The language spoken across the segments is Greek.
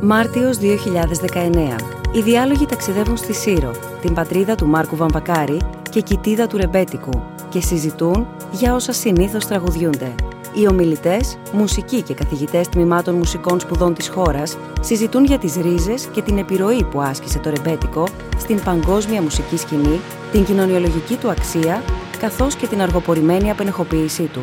Μάρτιος 2019. Οι διάλογοι ταξιδεύουν στη Σύρο, την πατρίδα του Μάρκου Βαμβακάρη και κοιτίδα του Ρεμπέτικου και συζητούν για όσα συνήθως τραγουδιούνται. Οι ομιλητές, μουσικοί και καθηγητές τμήματων μουσικών σπουδών της χώρας συζητούν για τις ρίζες και την επιρροή που άσκησε το ρεμπέτικο στην παγκόσμια μουσική σκηνή, την κοινωνιολογική του αξία, καθώς και την αργοπορημένη απενεχοποίησή του.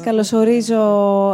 Σας καλωσορίζω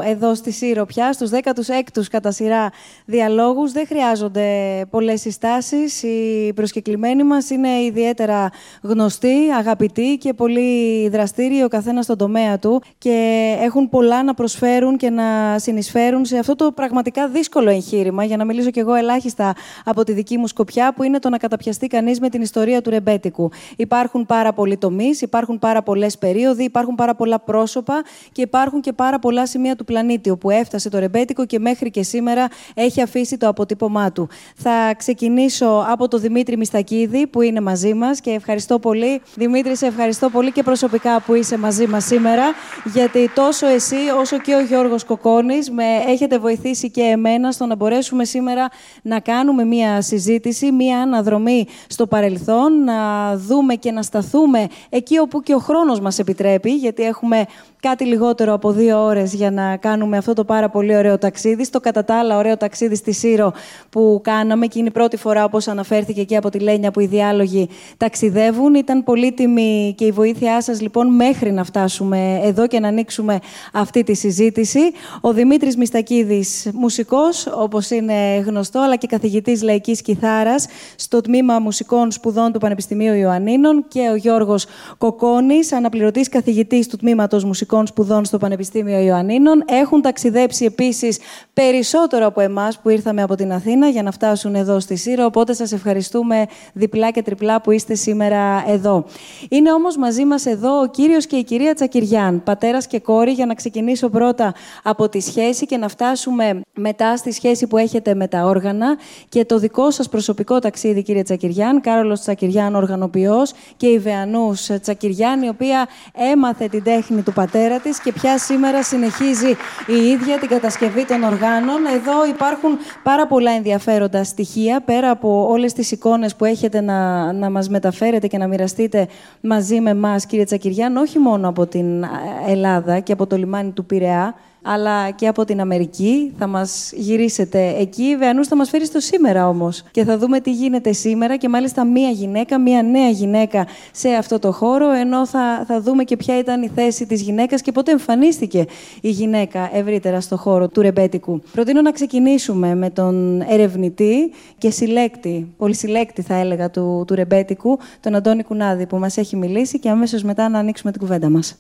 εδώ στη Σύρο πια, στους 16ους κατά σειρά διαλόγους. Δεν χρειάζονται πολλές συστάσεις. Οι προσκεκλημένοι μας είναι ιδιαίτερα γνωστοί, αγαπητοί και πολύ δραστήριοι ο καθένας στον τομέα του και έχουν πολλά να προσφέρουν και να συνεισφέρουν σε αυτό το πραγματικά δύσκολο εγχείρημα, για να μιλήσω κι εγώ ελάχιστα από τη δική μου σκοπιά, που είναι το να καταπιαστεί κανείς με την ιστορία του ρεμπέτικου. Υπάρχουν πάρα πολλοί τομείς, υπάρχουν πάρα πολλές περίοδοι, υπάρχουν πάρα πολλά πρόσωπα και υπάρχουν και πάρα πολλά σημεία του πλανήτη όπου έφτασε το ρεμπέτικο και μέχρι και σήμερα έχει αφήσει το αποτύπωμά του. Θα ξεκινήσω από τον Δημήτρη Μιστακίδη που είναι μαζί μας και ευχαριστώ πολύ. Δημήτρη, σε ευχαριστώ πολύ και προσωπικά που είσαι μαζί μας σήμερα, γιατί τόσο εσύ όσο και ο Γιώργος Κοκόνης με έχετε βοηθήσει και εμένα στο να μπορέσουμε σήμερα να κάνουμε μία συζήτηση, μία αναδρομή στο παρελθόν, να δούμε και να σταθούμε εκεί όπου και ο χρόνος μας επιτρέπει, γιατί έχουμε κάτι λιγότερο από δύο ώρες για να κάνουμε αυτό το πάρα πολύ ωραίο ταξίδι. Στο κατά τα άλλα ωραίο ταξίδι στη Σύρο που κάναμε και είναι η πρώτη φορά, όπως αναφέρθηκε και από τη Λένια, που οι διάλογοι ταξιδεύουν. Ήταν πολύτιμη και η βοήθειά σας λοιπόν μέχρι να φτάσουμε εδώ και να ανοίξουμε αυτή τη συζήτηση. Ο Δημήτρης Μιστακίδης, μουσικός, όπως είναι γνωστό, αλλά και καθηγητής λαϊκής κιθάρας στο τμήμα μουσικών σπουδών του Πανεπιστημίου Ιωαννίνων και ο Γιώργος Κοκόνης, αναπληρωτής καθηγητής του τμήματος μουσικών Σπουδών στο Πανεπιστήμιο Ιωαννίνων. Έχουν ταξιδέψει επίσης περισσότερο από εμάς που ήρθαμε από την Αθήνα για να φτάσουν εδώ στη Σύρο. Οπότε σας ευχαριστούμε διπλά και τριπλά που είστε σήμερα εδώ. Είναι όμως μαζί μας εδώ ο κύριος και η κυρία Τσακυριάν, πατέρας και κόρη, για να ξεκινήσω πρώτα από τη σχέση και να φτάσουμε μετά στη σχέση που έχετε με τα όργανα και το δικό σας προσωπικό ταξίδι, κύριε Τσακυριάν. Κάρολος Τσακυριάν, οργανοποιός και η Βεανούς Τσακυριάν, η οποία έμαθε την τέχνη του πατέρα πατέρα της και πια σήμερα συνεχίζει η ίδια την κατασκευή των οργάνων. Εδώ υπάρχουν πάρα πολλά ενδιαφέροντα στοιχεία, πέρα από όλες τις εικόνες που έχετε να, να μας μεταφέρετε και να μοιραστείτε μαζί με εμάς, κύριε Τσακυριάν, όχι μόνο από την Ελλάδα και από το λιμάνι του Πειραιά, αλλά και από την Αμερική. Θα μας γυρίσετε εκεί. Η Βεανούς θα μας φέρει στο σήμερα όμως. Και θα δούμε τι γίνεται σήμερα και μάλιστα μία γυναίκα, μία νέα γυναίκα σε αυτό το χώρο, ενώ θα, θα δούμε και ποια ήταν η θέση της γυναίκας και πότε εμφανίστηκε η γυναίκα ευρύτερα στο χώρο του ρεμπέτικου. Προτείνω να ξεκινήσουμε με τον ερευνητή και συλλέκτη, πολυσυλλέκτη θα έλεγα, του, του ρεμπέτικου, τον Αντώνη Κουνάδη, που μας έχει μιλήσει και αμέσως μετά να ανοίξουμε την κουβέντα μας.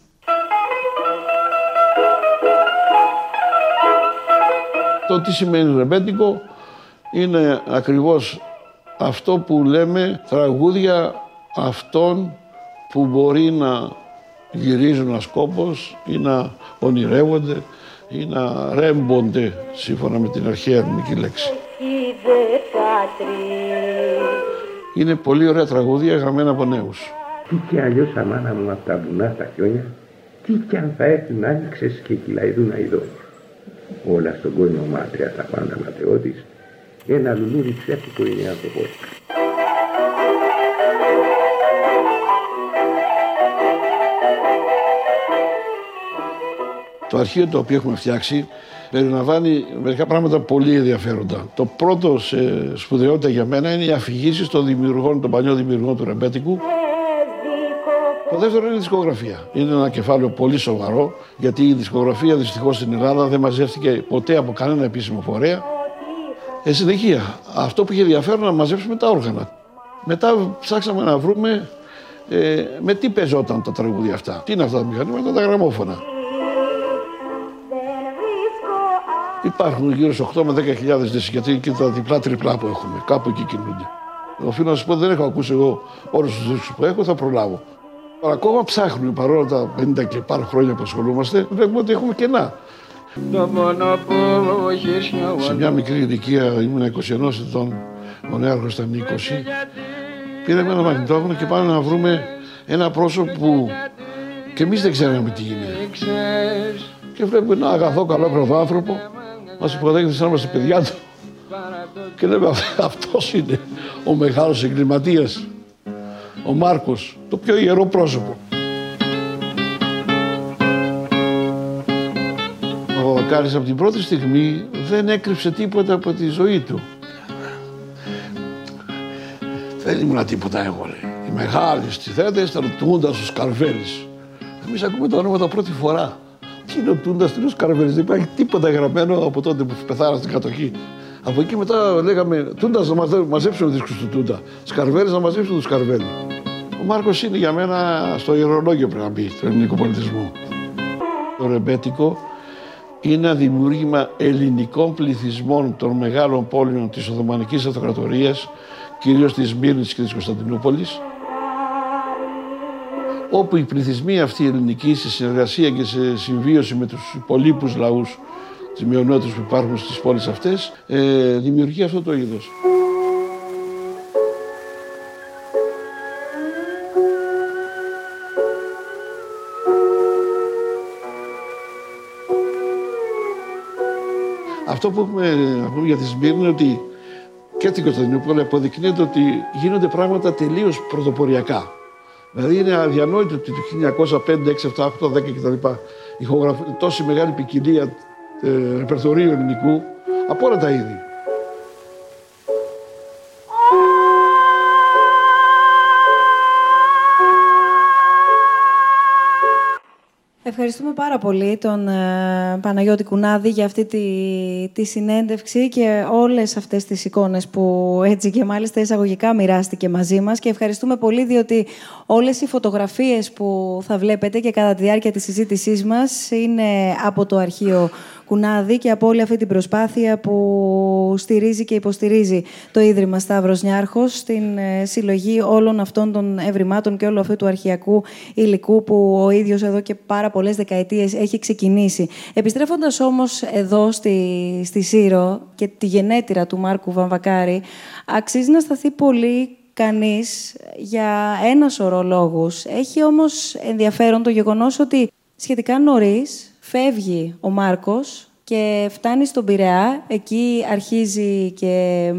Το τι σημαίνει ρεμπέτικο είναι ακριβώς αυτό που λέμε τραγούδια αυτών που μπορεί να γυρίζουν ασκόπως ή να ονειρεύονται ή να ρέμπονται σύμφωνα με την αρχαία ελληνική λέξη. Είναι πολύ ωραία τραγούδια γραμμένα από νέους. Τι κι αλλιώς αμάνα μου από τα βουνά στα χιόνια, τι κι αν θα έρθουν άνοιξες και κυλαϊδούν αηδόνια όλα στον κόσμο μάτρια τα πάντα ματαιώτης, ένα λουλούδι ψεύτικο είναι η ανθρωπότητα. Το αρχείο το οποίο έχουμε φτιάξει περιλαμβάνει μερικά πράγματα πολύ ενδιαφέροντα. Το πρώτο σε σπουδαιότητα για μένα είναι οι αφηγήσεις των δημιουργών, των παλιών δημιουργών του Ρεμπέτικου, το δεύτερο είναι η δισκογραφία. Είναι ένα κεφάλαιο πολύ σοβαρό, γιατί η δισκογραφία δυστυχώς στην Ελλάδα δεν μαζεύτηκε ποτέ από κανένα επίσημο φορέα. Ε, συνεχεία, αυτό που είχε ενδιαφέρον να μαζέψουμε τα όργανα. Μετά ψάξαμε να βρούμε ε, με τι παίζονταν τα τραγούδια αυτά. Τι είναι αυτά τα μηχανήματα, τα γραμμόφωνα. Υπάρχουν γύρω στου 8 με 10.000 δίσκοι, γιατί και τα διπλά τριπλά που έχουμε. Κάπου εκεί κινούνται. Οφείλω να σα πω, δεν έχω ακούσει εγώ όλους τους δίσκους που έχω, θα προλάβω. Ακόμα ψάχνουμε παρόλα τα 50 και πάνω χρόνια που ασχολούμαστε, βλέπουμε ότι έχουμε κενά. Σε μια μικρή ηλικία, ήμουν 21 ετών, ο νέαρχος ήταν 20, πήραμε ένα μαγνητόφωνο και πάμε να βρούμε ένα πρόσωπο που και εμείς δεν ξέραμε τι είναι. Και βλέπουμε ένα αγαθό καλό άνθρωπο, μας υποδέχεται σαν είμαστε παιδιά του. Και λέμε αυτός είναι ο μεγάλος εγκληματίας, ο Μάρκος, το πιο ιερό πρόσωπο. Ο Βακάρης από την πρώτη στιγμή δεν έκρυψε τίποτα από τη ζωή του. Δεν ήμουν τίποτα εγώ, λέει. Οι μεγάλοι στη θέτε ήταν ο Τούντας, ο Σκαρβέλης. Εμείς ακούμε τα ονόματα πρώτη φορά. Τι είναι ο Τούντας, τι είναι ο Σκαρβέλης. Δεν υπάρχει τίποτα γραμμένο από τότε που πεθάρα στην κατοχή. Από εκεί μετά λέγαμε Τούντας να μαζέψουμε δίσκους του Τούντα. Σκαρβέλης να μαζέψουμε του Σκαρβέλη. Ο Μάρκος είναι για μένα στο ιερολόγιο πρέπει να μπει του ελληνικού πολιτισμού. Το ρεμπέτικο είναι ένα δημιούργημα ελληνικών πληθυσμών των μεγάλων πόλεων της Οθωμανικής Αυτοκρατορίας, κυρίως της Μύρνης και της Κωνσταντινούπολης, όπου οι πληθυσμοί αυτοί ελληνικοί σε συνεργασία και σε συμβίωση με τους υπολείπους λαούς τις μειονότητες που υπάρχουν στις πόλεις αυτές, ε, δημιουργεί αυτό το είδος. Αυτό που έχουμε να πούμε για τη Σμύρνη είναι ότι και την Κωνσταντινούπολη αποδεικνύεται ότι γίνονται πράγματα τελείως πρωτοποριακά. Δηλαδή είναι αδιανόητο ότι το 1905, 6, 7, 8, 10 κτλ. Ηχογραφεί τόση μεγάλη ποικιλία ε, ρεπερτορίου ελληνικού από όλα τα είδη. Ευχαριστούμε πάρα πολύ τον ε, Παναγιώτη Κουνάδη για αυτή τη, τη συνέντευξη και όλες αυτές τις εικόνες που έτσι και μάλιστα εισαγωγικά μοιράστηκε μαζί μας. Και ευχαριστούμε πολύ διότι όλες οι φωτογραφίες που θα βλέπετε και κατά τη διάρκεια της συζήτησής μας είναι από το αρχείο Κουνάδη και από όλη αυτή την προσπάθεια που στηρίζει και υποστηρίζει το Ίδρυμα Σταύρος Νιάρχος στην ε, συλλογή όλων αυτών των ευρημάτων και όλου αυτού του αρχιακού υλικού που ο ίδιος εδώ και πάρα πολλές δεκαετίες έχει ξεκινήσει. Επιστρέφοντας όμως εδώ στη, στη Σύρο και τη γενέτειρα του Μάρκου Βαμβακάρη, αξίζει να σταθεί πολύ κανείς για ένα σωρό λόγους. Έχει όμως ενδιαφέρον το γεγονός ότι σχετικά νωρίς φεύγει ο Μάρκος και φτάνει στον Πειραιά. Εκεί αρχίζει και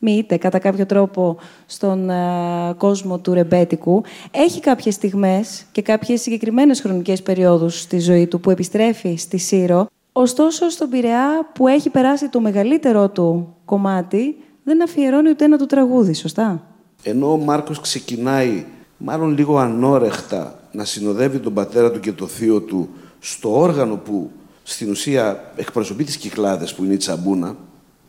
μοιείται κατά κάποιο τρόπο στον ε, κόσμο του ρεμπέτικου. Έχει κάποιες στιγμές και κάποιες συγκεκριμένες χρονικές περιόδους στη ζωή του που επιστρέφει στη Σύρο. Ωστόσο, στον Πειραιά που έχει περάσει το μεγαλύτερό του κομμάτι, δεν αφιερώνει ούτε ένα του τραγούδι, σωστά; Ενώ ο Μάρκος ξεκινάει μάλλον λίγο ανόρεχτα να συνοδεύει τον πατέρα του και το θείο του στο όργανο που στην ουσία εκπροσωπεί τις κυκλάδες που είναι η τσαμπούνα,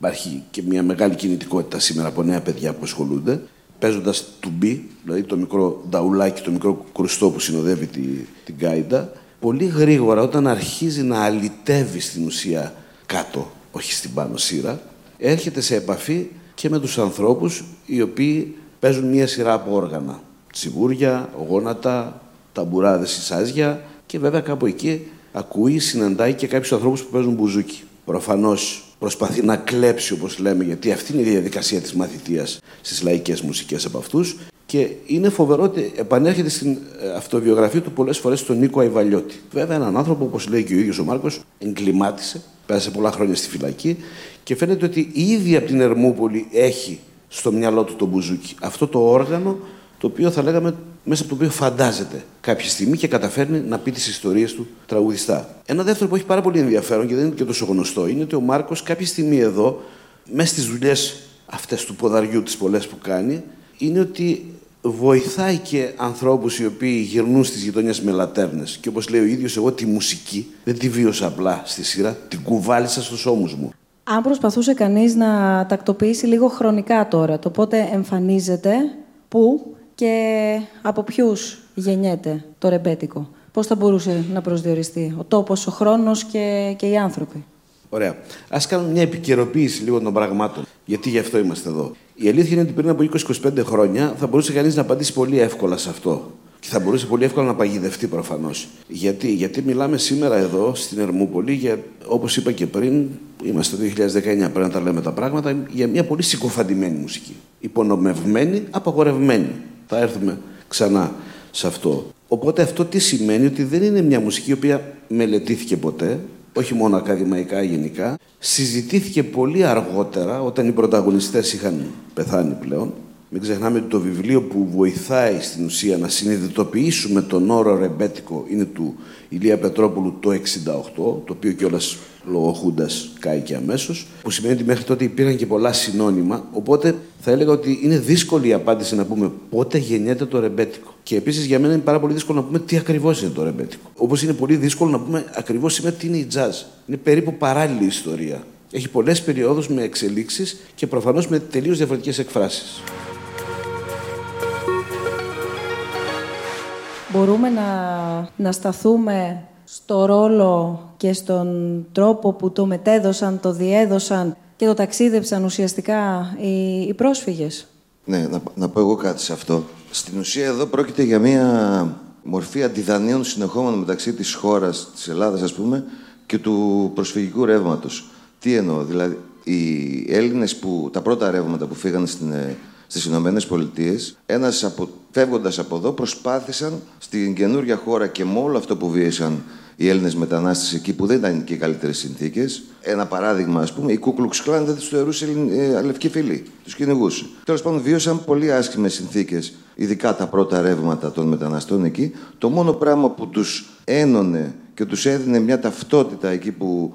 υπάρχει και μια μεγάλη κινητικότητα σήμερα από νέα παιδιά που ασχολούνται, παίζοντας μπι, δηλαδή το μικρό νταουλάκι, το μικρό κρουστό που συνοδεύει τη, την γκάιντα, πολύ γρήγορα όταν αρχίζει να αλητεύει στην ουσία κάτω, όχι στην πάνω Σύρα, έρχεται σε επαφή και με τους ανθρώπους οι οποίοι παίζουν μια σειρά από όργανα. Τσιβούρια, γόνατα, ταμπουράδες, σάζια και βέβαια κάπου εκεί ακούει, συναντάει και κάποιους ανθρώπους που παίζουν μπουζούκι. Προφανώς προσπαθεί να κλέψει, όπως λέμε, γιατί αυτή είναι η διαδικασία της μαθητείας στις λαϊκές μουσικές από αυτούς. Και είναι φοβερό ότι επανέρχεται στην ε, αυτοβιογραφία του πολλές φορές στον Νίκο Αϊβαλιώτη. Βέβαια, έναν άνθρωπο, όπως λέει και ο ίδιος ο Μάρκος, εγκλημάτισε, πέρασε πολλά χρόνια στη φυλακή και φαίνεται ότι ήδη από την Ερμούπολη έχει στο μυαλό του το μπουζούκι. Αυτό το όργανο το οποίο θα λέγαμε μέσα από το οποίο φαντάζεται κάποια στιγμή και καταφέρνει να πει τις ιστορίες του τραγουδιστά. Ένα δεύτερο που έχει πάρα πολύ ενδιαφέρον και δεν είναι και τόσο γνωστό είναι ότι ο Μάρκος κάποια στιγμή εδώ, μέσα στις δουλειές αυτές του ποδαριού, τις πολλές που κάνει, είναι ότι βοηθάει και ανθρώπους οι οποίοι γυρνούν στις γειτονιές με λατέρνες. Και όπως λέει ο ίδιος, εγώ τη μουσική δεν τη βίωσα απλά στη σειρά, την κουβάλισα στους ώμους μου. Αν προσπαθούσε κανείς να τακτοποιήσει λίγο χρονικά τώρα το πότε εμφανίζεται, πού και από ποιους γεννιέται το ρεμπέτικο; Πώς θα μπορούσε να προσδιοριστεί ο τόπος, ο χρόνος και, και οι άνθρωποι; Ωραία. Α κάνουμε μια επικαιροποίηση λίγο των πραγμάτων. Γιατί γι' αυτό είμαστε εδώ. Η αλήθεια είναι ότι πριν από 20-25 χρόνια θα μπορούσε κανείς να απαντήσει πολύ εύκολα σε αυτό. Και θα μπορούσε πολύ εύκολα να παγιδευτεί προφανώς. Γιατί; Γιατί μιλάμε σήμερα εδώ στην Ερμούπολη, για, όπως είπα και πριν, είμαστε το 2019, πρέπει να τα λέμε τα πράγματα, για μια πολύ συκοφαντημένη μουσική. Υπονομευμένη, απαγορευμένη. Θα έρθουμε ξανά σε αυτό. Οπότε αυτό τι σημαίνει ότι δεν είναι μια μουσική η οποία μελετήθηκε ποτέ, όχι μόνο ακαδημαϊκά γενικά, συζητήθηκε πολύ αργότερα όταν οι πρωταγωνιστές είχαν πεθάνει πλέον μην ξεχνάμε ότι το βιβλίο που βοηθάει στην ουσία να συνειδητοποιήσουμε τον όρο ρεμπέτικο είναι του Ηλία Πετρόπουλου το 68, το οποίο κιόλας λόγω Χούντας κάει και αμέσως. Που σημαίνει ότι μέχρι τότε υπήρχαν και πολλά συνώνυμα. Οπότε θα έλεγα ότι είναι δύσκολη η απάντηση να πούμε πότε γεννιέται το ρεμπέτικο. Και επίσης για μένα είναι πάρα πολύ δύσκολο να πούμε τι ακριβώς είναι το ρεμπέτικο. Όπως είναι πολύ δύσκολο να πούμε ακριβώς σήμερα τι είναι η jazz. Είναι περίπου παράλληλη ιστορία. Έχει πολλές περιόδους με εξελίξεις και προφανώς με τελείως διαφορετικές εκφράσεις. Μπορούμε να, να σταθούμε στο ρόλο και στον τρόπο που το μετέδωσαν, το διέδωσαν και το ταξίδεψαν ουσιαστικά οι, οι πρόσφυγες. Ναι, να, να πω εγώ κάτι σε αυτό. Στην ουσία εδώ πρόκειται για μια μορφή αντιδανείων συνεχόμενων μεταξύ της χώρας, της Ελλάδας ας πούμε, και του προσφυγικού ρεύματος. Τι εννοώ, δηλαδή οι Έλληνες που τα πρώτα ρεύματα που φύγανε στην ε, στις Ηνωμένες Πολιτείες, ένας από, φεύγοντας από εδώ, προσπάθησαν στην καινούργια χώρα και με όλο αυτό που βίαισαν οι Έλληνες μετανάστες εκεί, που δεν ήταν και οι καλύτερες συνθήκες. Ένα παράδειγμα, ας πούμε, η Κούκλουξ Κλάν δεν τους θεωρούσε ε, λευκοί φίλοι, τους κυνηγούσε. Τέλος πάντων, βίωσαν πολύ άσχημες συνθήκες, ειδικά τα πρώτα ρεύματα των μεταναστών εκεί. Το μόνο πράγμα που τους ένωνε και τους έδινε μια ταυτότητα εκεί που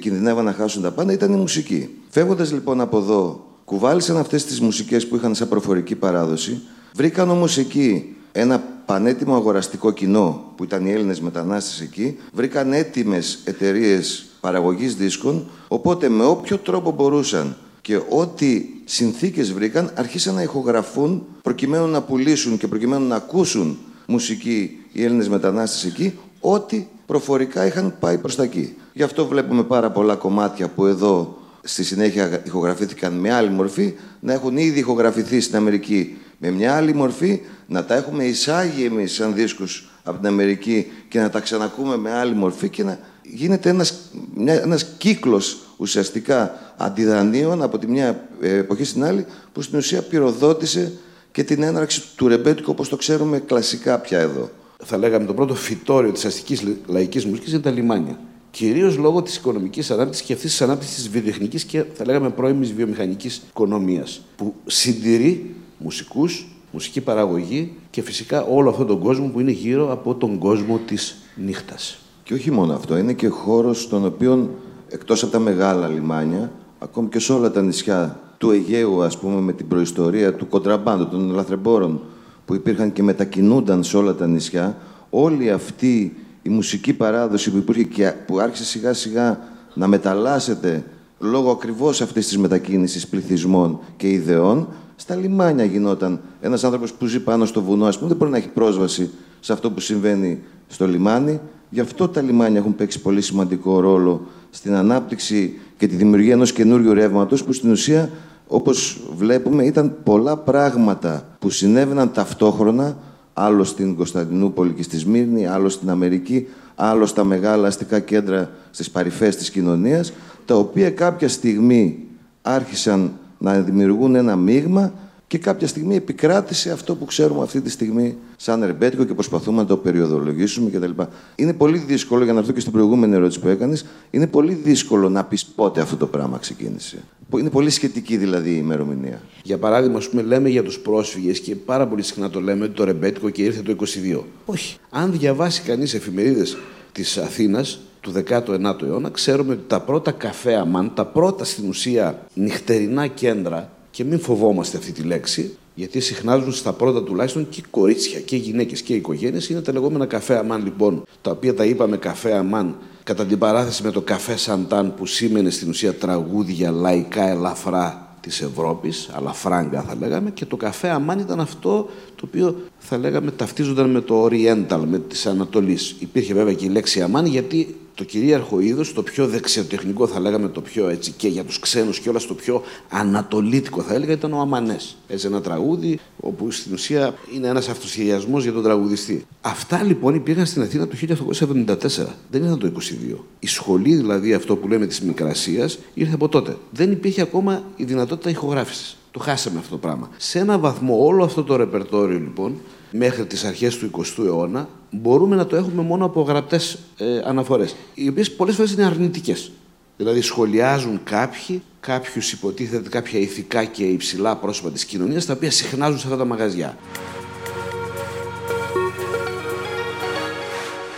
κινδυνεύαν να χάσουν τα πάντα ήταν η μουσική. Φεύγοντας λοιπόν από εδώ κουβάλισαν αυτές τις μουσικές που είχαν σαν προφορική παράδοση, βρήκαν όμως εκεί ένα πανέτοιμο αγοραστικό κοινό που ήταν οι Έλληνες μετανάστες εκεί, βρήκαν έτοιμες εταιρείες παραγωγής δίσκων, οπότε με όποιο τρόπο μπορούσαν και ό,τι συνθήκες βρήκαν, αρχίσαν να ηχογραφούν προκειμένου να πουλήσουν και προκειμένου να ακούσουν μουσική οι Έλληνες μετανάστες εκεί, ό,τι προφορικά είχαν πάει προς τα εκεί. Γι' αυτό βλέπουμε πάρα πολλά κομμάτια που εδώ στη συνέχεια ηχογραφήθηκαν με άλλη μορφή, να έχουν ήδη ηχογραφηθεί στην Αμερική με μια άλλη μορφή, να τα έχουμε εισάγει εμείς σαν δίσκους από την Αμερική και να τα ξανακούμε με άλλη μορφή και να γίνεται ένας, μια, ένας κύκλος ουσιαστικά αντιδανείων από τη μια εποχή στην άλλη που στην ουσία πυροδότησε και την έναρξη του ρεμπέτικου όπως το ξέρουμε κλασικά πια εδώ. Θα λέγαμε το πρώτο φυτόριο της αστικής λαϊκής μουσικής είναι τα λιμάνια. Κυρίως λόγω της οικονομικής ανάπτυξης και αυτής της ανάπτυξης της βιοτεχνικής και θα λέγαμε πρώιμης βιομηχανικής οικονομίας. Που συντηρεί μουσικούς, μουσική παραγωγή και φυσικά όλο αυτόν τον κόσμο που είναι γύρω από τον κόσμο της νύχτας. Και όχι μόνο αυτό, είναι και χώρος στον οποίο εκτός από τα μεγάλα λιμάνια, ακόμη και σε όλα τα νησιά του Αιγαίου, ας πούμε, με την προϊστορία του κοντραμπάντου, των λαθρεμπόρων που υπήρχαν και μετακινούνταν σε όλα τα νησιά, όλοι αυτοί η μουσική παράδοση που υπήρχε και που άρχισε σιγά σιγά να μεταλλάσσεται λόγω ακριβώς αυτής της μετακίνησης πληθυσμών και ιδεών, στα λιμάνια γινόταν. Ένας άνθρωπος που ζει πάνω στο βουνό, ας πούμε, δεν μπορεί να έχει πρόσβαση σε αυτό που συμβαίνει στο λιμάνι. Γι' αυτό τα λιμάνια έχουν παίξει πολύ σημαντικό ρόλο στην ανάπτυξη και τη δημιουργία ενός καινούριου ρεύματος που στην ουσία, όπως βλέπουμε, ήταν πολλά πράγματα που συνέβαιναν ταυτόχρονα άλλο στην Κωνσταντινούπολη και στη Σμύρνη, άλλο στην Αμερική, άλλο στα μεγάλα αστικά κέντρα στις παρυφές της κοινωνίας, τα οποία κάποια στιγμή άρχισαν να δημιουργούν ένα μείγμα και κάποια στιγμή επικράτησε αυτό που ξέρουμε αυτή τη στιγμή σαν ερμπέτικο και προσπαθούμε να το περιοδολογήσουμε κτλ. Είναι πολύ δύσκολο, για να έρθω και στην προηγούμενη ερώτηση που έκανες, είναι πολύ δύσκολο να πεις πότε αυτό το πράγμα ξεκίνησε. Είναι πολύ σχετική δηλαδή η ημερομηνία. Για παράδειγμα, ας πούμε, λέμε για τους πρόσφυγες και πάρα πολύ συχνά το λέμε ότι το ρεμπέτικο και ήρθε το 22. Όχι. Αν διαβάσει κανείς εφημερίδες της Αθήνας του 19ου αιώνα, ξέρουμε ότι τα πρώτα καφέ αμάν, τα πρώτα στην ουσία νυχτερινά κέντρα και μην φοβόμαστε αυτή τη λέξη, γιατί συχνάζουν στα πρώτα τουλάχιστον και κορίτσια και γυναίκες και οικογένειες. Είναι τα λεγόμενα καφέ αμάν λοιπόν, τα οποία τα είπαμε καφέ αμάν κατά την παράθεση με το καφέ Σαντάν που σήμαινε στην ουσία τραγούδια λαϊκά ελαφρά της Ευρώπης, αλαφράγκα θα λέγαμε, και το καφέ αμάν ήταν αυτό το οποίο θα λέγαμε ταυτίζονταν με το Oriental, με της Ανατολής. Υπήρχε βέβαια και η λέξη αμάν γιατί Το κυρίαρχο είδος, το πιο δεξιοτεχνικό θα λέγαμε, το πιο έτσι και για τους ξένους και όλας το πιο ανατολίτικο θα έλεγα ήταν ο Αμανές. Έτσι ένα τραγούδι όπου στην ουσία είναι ένας αυτοσχεδιασμός για τον τραγουδιστή. Αυτά λοιπόν υπήρχαν στην Αθήνα το 1874. Δεν ήταν το 22. Η σχολή δηλαδή αυτό που λέμε της Μικρασίας ήρθε από τότε. Δεν υπήρχε ακόμα η δυνατότητα ηχογράφησης. Το χάσαμε αυτό το πράγμα. Σε ένα βαθμό όλο αυτό το ρεπερτόριο λοιπόν μέχρι τις αρχές του 20ου αιώνα μπορούμε να το έχουμε μόνο από γραπτές ε, αναφορές, οι οποίες πολλές φορές είναι αρνητικές. Δηλαδή σχολιάζουν κάποιοι, κάποιους υποτίθεται κάποια ηθικά και υψηλά πρόσωπα της κοινωνίας, τα οποία συχνάζουν σε αυτά τα μαγαζιά.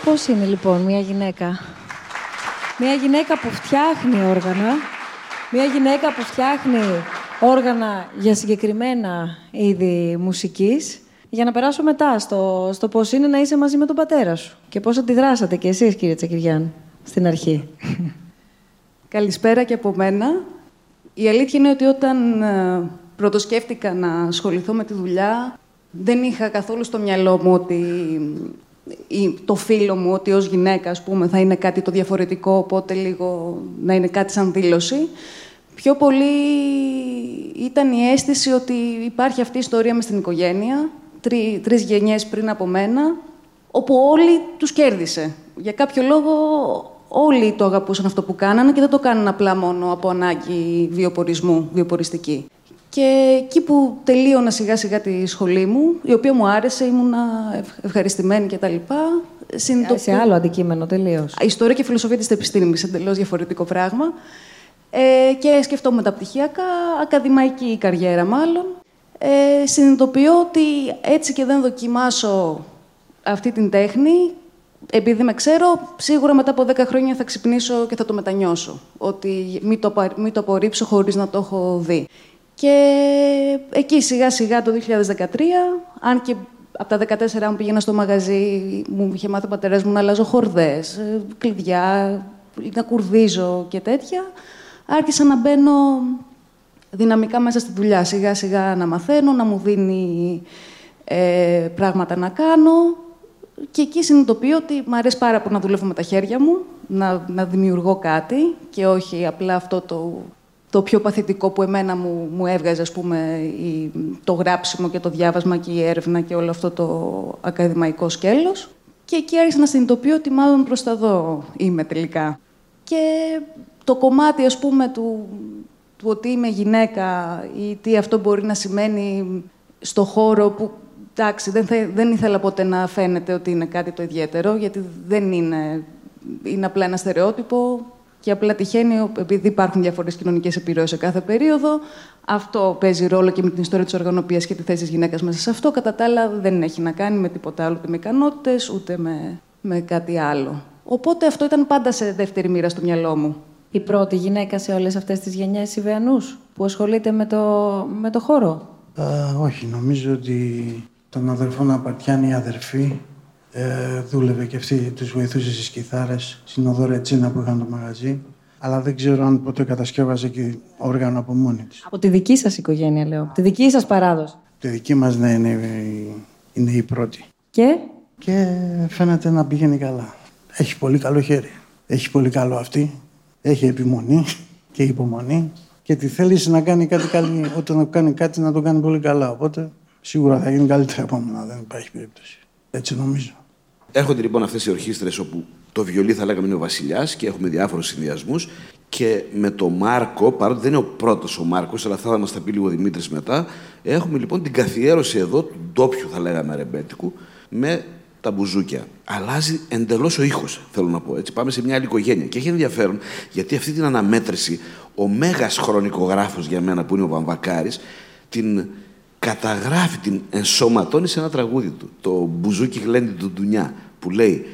Πώς είναι λοιπόν μια γυναίκα, μια γυναίκα που φτιάχνει όργανα, μια γυναίκα που φτιάχνει όργανα για συγκεκριμένα είδη μουσικής, για να περάσω μετά στο, στο πώς είναι να είσαι μαζί με τον πατέρα σου και πώς αντιδράσατε κι εσείς, κύριε Τσακυριάν, στην αρχή. Καλησπέρα και από μένα. Η αλήθεια είναι ότι όταν ε, πρωτοσκέφτηκα να ασχοληθώ με τη δουλειά, δεν είχα καθόλου στο μυαλό μου ότι το φίλο μου ότι ως γυναίκα, ας πούμε, θα είναι κάτι το διαφορετικό, οπότε λίγο να είναι κάτι σαν δήλωση. Πιο πολύ ήταν η αίσθηση ότι υπάρχει αυτή η ιστορία μες στην οικογένεια, τρι, τρεις γενιές πριν από μένα, όπου όλοι τους κέρδισε. Για κάποιο λόγο όλοι το αγαπούσαν αυτό που κάνανε και δεν το κάνανε απλά μόνο από ανάγκη βιοπορισμού, βιοποριστική. Και εκεί που τελείωνα σιγά σιγά τη σχολή μου, η οποία μου άρεσε, ήμουνα ευχαριστημένη κτλ. Συνειδητοποιώ... Σε άλλο αντικείμενο τελείως. Ιστορία και φιλοσοφία της επιστήμης, εντελώς διαφορετικό πράγμα. Ε, και σκεφτόμουν μεταπτυχιακά, ακαδημαϊκή καριέρα μάλλον ε, συνειδητοποιώ ότι έτσι και δεν δοκιμάσω αυτή την τέχνη, επειδή με ξέρω, σίγουρα μετά από 10 χρόνια θα ξυπνήσω και θα το μετανιώσω. Ότι μην το, μην το απορρίψω χωρίς να το έχω δει. Και εκεί σιγά σιγά το 2013, αν και από τα 14 μου πήγαινα στο μαγαζί, μου είχε μάθει ο πατέρας μου να αλλάζω χορδές, ε, κλειδιά, να κουρδίζω και τέτοια, άρχισα να μπαίνω δυναμικά μέσα στη δουλειά. Σιγά σιγά να μαθαίνω, να μου δίνει ε, πράγματα να κάνω. Και εκεί συνειδητοποιώ ότι μου αρέσει πάρα πολύ να δουλεύω με τα χέρια μου, να, να δημιουργώ κάτι και όχι απλά αυτό το, το πιο παθητικό που εμένα μου, μου έβγαζε, ας πούμε, η, το γράψιμο και το διάβασμα και η έρευνα και όλο αυτό το ακαδημαϊκό σκέλος. Και εκεί άρχισα να συνειδητοποιώ ότι μάλλον προς τα δω είμαι τελικά. Και το κομμάτι, ας πούμε, του, του ότι είμαι γυναίκα ή τι αυτό μπορεί να σημαίνει στο χώρο που εντάξει, δεν, δεν ήθελα ποτέ να φαίνεται ότι είναι κάτι το ιδιαίτερο, γιατί δεν είναι, είναι απλά ένα στερεότυπο και απλά τυχαίνει, επειδή υπάρχουν διαφορές κοινωνικές επιρροές σε κάθε περίοδο, αυτό παίζει ρόλο και με την ιστορία της οργανωπία και τη θέση της γυναίκας μέσα σε αυτό. Κατά τα άλλα, δεν έχει να κάνει με τίποτα άλλο, ούτε με ικανότητες, ούτε με, με κάτι άλλο. Οπότε αυτό ήταν πάντα σε δεύτερη μοίρα στο μυαλό μου η πρώτη γυναίκα σε όλες αυτές τις γενιές Ιβεανούς που ασχολείται με το, με το χώρο; όχι, νομίζω ότι τον αδερφό Ναπαρτιάνη, η αδερφή, ε, δούλευε και αυτή, τους βοηθούσε στις κιθάρες, στην οδό Τσίνα που είχαν το μαγαζί. Αλλά δεν ξέρω αν ποτέ κατασκεύαζε και όργανο από μόνη της. Από τη δική σας οικογένεια, λέω. Από τη δική σας παράδοση. Τη δική μας, ναι, είναι, είναι η πρώτη. Και; Και φαίνεται να πηγαίνει καλά. Έχει πολύ καλό χέρι. Έχει πολύ καλό αυτή έχει επιμονή και υπομονή και τη θέληση να κάνει κάτι καλή, όταν κάνει κάτι να το κάνει πολύ καλά. Οπότε σίγουρα θα γίνει καλύτερα από μένα, δεν υπάρχει περίπτωση. Έτσι νομίζω. Έρχονται λοιπόν αυτές οι ορχήστρες όπου το βιολί θα λέγαμε είναι ο βασιλιάς και έχουμε διάφορους συνδυασμούς. Και με τον Μάρκο, παρότι δεν είναι ο πρώτος ο Μάρκος, αλλά θα μας τα πει λίγο ο Δημήτρης μετά, έχουμε λοιπόν την καθιέρωση εδώ του ντόπιου, θα λέγαμε, ρεμπέτικου, με τα μπουζούκια. Αλλάζει εντελώς ο ήχος, θέλω να πω. Έτσι. Πάμε σε μια άλλη οικογένεια. Και έχει ενδιαφέρον γιατί αυτή την αναμέτρηση, ο μέγας χρονικογράφος για μένα που είναι ο Βαμβακάρης, την καταγράφει, την ενσωματώνει σε ένα τραγούδι του. Το μπουζούκι γλέντι του Ντουνιά, που λέει,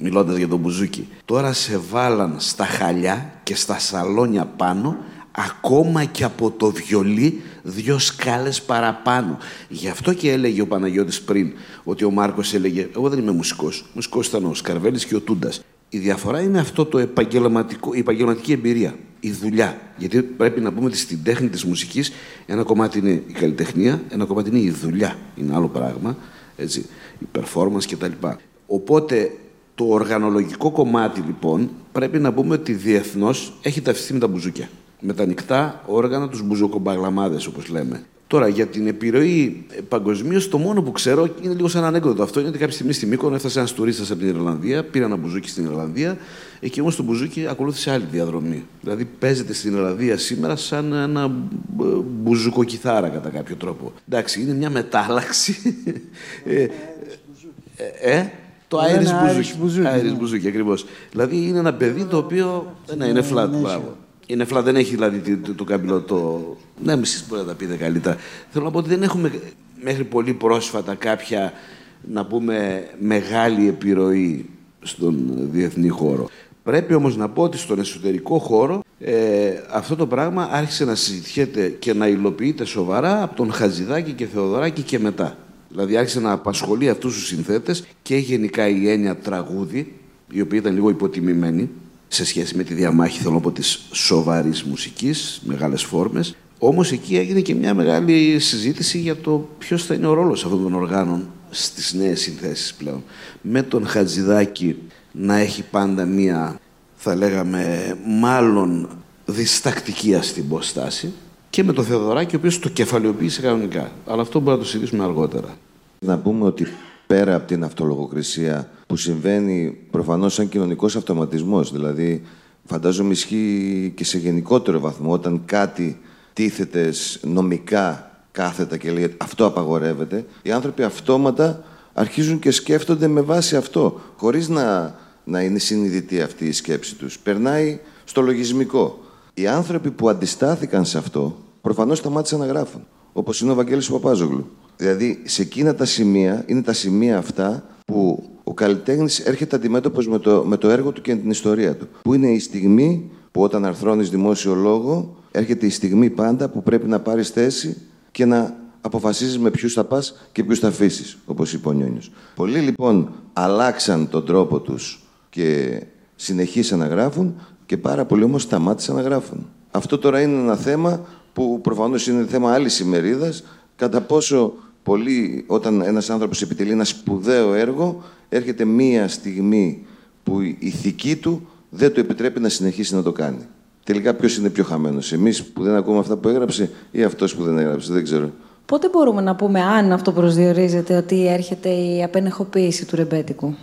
μιλώντας για τον μπουζούκι, τώρα σε βάλαν στα χαλιά και στα σαλόνια πάνω ακόμα και από το βιολί δυο σκάλες παραπάνω. Γι' αυτό και έλεγε ο Παναγιώτης πριν ότι ο Μάρκος έλεγε «Εγώ δεν είμαι μουσικός, μουσικός ήταν ο Σκαρβέλης και ο Τούντας». Η διαφορά είναι αυτό το επαγγελματικό, η επαγγελματική εμπειρία, η δουλειά. Γιατί πρέπει να πούμε ότι στην τέχνη της μουσικής ένα κομμάτι είναι η καλλιτεχνία, ένα κομμάτι είναι η δουλειά. Είναι άλλο πράγμα, έτσι, η performance κτλ. Οπότε Το οργανολογικό κομμάτι, λοιπόν, πρέπει να πούμε ότι διεθνώς έχει ταυτιστεί με τα μπουζούκια. Με τα ανοιχτά όργανα, τους μπουζοκομπαγλαμάδες, όπως λέμε. Τώρα, για την επιρροή ε, παγκοσμίως, το μόνο που ξέρω είναι λίγο σαν ανέκδοτο αυτό είναι ότι κάποια στιγμή στη Μύκονο έφτασε ένας τουρίστας από την Ιρλανδία, πήρε ένα μπουζούκι στην Ιρλανδία, εκεί όμως το μπουζούκι ακολούθησε άλλη διαδρομή. Δηλαδή παίζεται στην Ιρλανδία σήμερα σαν ένα ε, μπουζουκοκιθάρα κατά κάποιο τρόπο. Εντάξει, είναι μια μετάλλαξη. ε, ε, ε, το Irish μπουζούκι. Irish μπουζούκι, ακριβώς. Δηλαδή είναι ένα παιδί το οποίο. Ναι, είναι flat, μπράβο. Είναι φλά, δεν έχει δηλαδή το, το καμπυλό το. Ναι, εσεί μπορείτε να τα πείτε καλύτερα. Θέλω να πω ότι δεν έχουμε μέχρι πολύ πρόσφατα κάποια να πούμε μεγάλη επιρροή στον διεθνή χώρο. Πρέπει όμως να πω ότι στον εσωτερικό χώρο ε, αυτό το πράγμα άρχισε να συζητιέται και να υλοποιείται σοβαρά από τον Χατζηδάκη και Θεοδωράκη και μετά. Δηλαδή άρχισε να απασχολεί αυτούς τους συνθέτες και γενικά η έννοια τραγούδι, η οποία ήταν λίγο υποτιμημένη, σε σχέση με τη διαμάχη, θέλω να πω, της σοβαρής μουσικής, μεγάλες φόρμες. Όμως εκεί έγινε και μια μεγάλη συζήτηση για το ποιος θα είναι ο ρόλος αυτών των οργάνων στις νέες συνθέσεις πλέον. Με τον Χατζηδάκη να έχει πάντα μια, θα λέγαμε, μάλλον διστακτική αστυμποστάση και με τον Θεοδωράκη, ο οποίος το κεφαλαιοποίησε κανονικά. Αλλά αυτό μπορούμε να το συζητήσουμε αργότερα. Να πούμε ότι πέρα από την αυτολογοκρισία που συμβαίνει προφανώς σαν κοινωνικός αυτοματισμός. Δηλαδή, φαντάζομαι ισχύει και σε γενικότερο βαθμό όταν κάτι τίθεται νομικά κάθετα και λέει αυτό απαγορεύεται, οι άνθρωποι αυτόματα αρχίζουν και σκέφτονται με βάση αυτό, χωρίς να, να είναι συνειδητή αυτή η σκέψη τους. Περνάει στο λογισμικό. Οι άνθρωποι που αντιστάθηκαν σε αυτό, προφανώς σταμάτησαν να γράφουν, όπως είναι ο Βαγγέλης Παπάζογλου. Δηλαδή, σε εκείνα τα σημεία, είναι τα σημεία αυτά που ο καλλιτέχνης έρχεται αντιμέτωπος με το, με το έργο του και την ιστορία του. Που είναι η στιγμή που όταν αρθρώνεις δημόσιο λόγο, έρχεται η στιγμή πάντα που πρέπει να πάρεις θέση και να αποφασίζεις με ποιους θα πας και ποιους θα αφήσεις, όπως είπε ο Νιόνιος. Πολλοί λοιπόν αλλάξαν τον τρόπο τους και συνεχίσαν να γράφουν και πάρα πολλοί όμως σταμάτησαν να γράφουν. Αυτό τώρα είναι ένα θέμα που προφανώς είναι θέμα άλλης ημερίδας, κατά πόσο πολύ, όταν ένας άνθρωπος επιτελεί ένα σπουδαίο έργο, έρχεται μία στιγμή που η ηθική του δεν του επιτρέπει να συνεχίσει να το κάνει. Τελικά ποιος είναι πιο χαμένος, εμείς που δεν ακούμε αυτά που έγραψε ή αυτός που δεν έγραψε, δεν ξέρω. Πότε μπορούμε να πούμε, αν αυτό προσδιορίζεται, ότι έρχεται η απενεχοποίηση του ρεμπέτικου;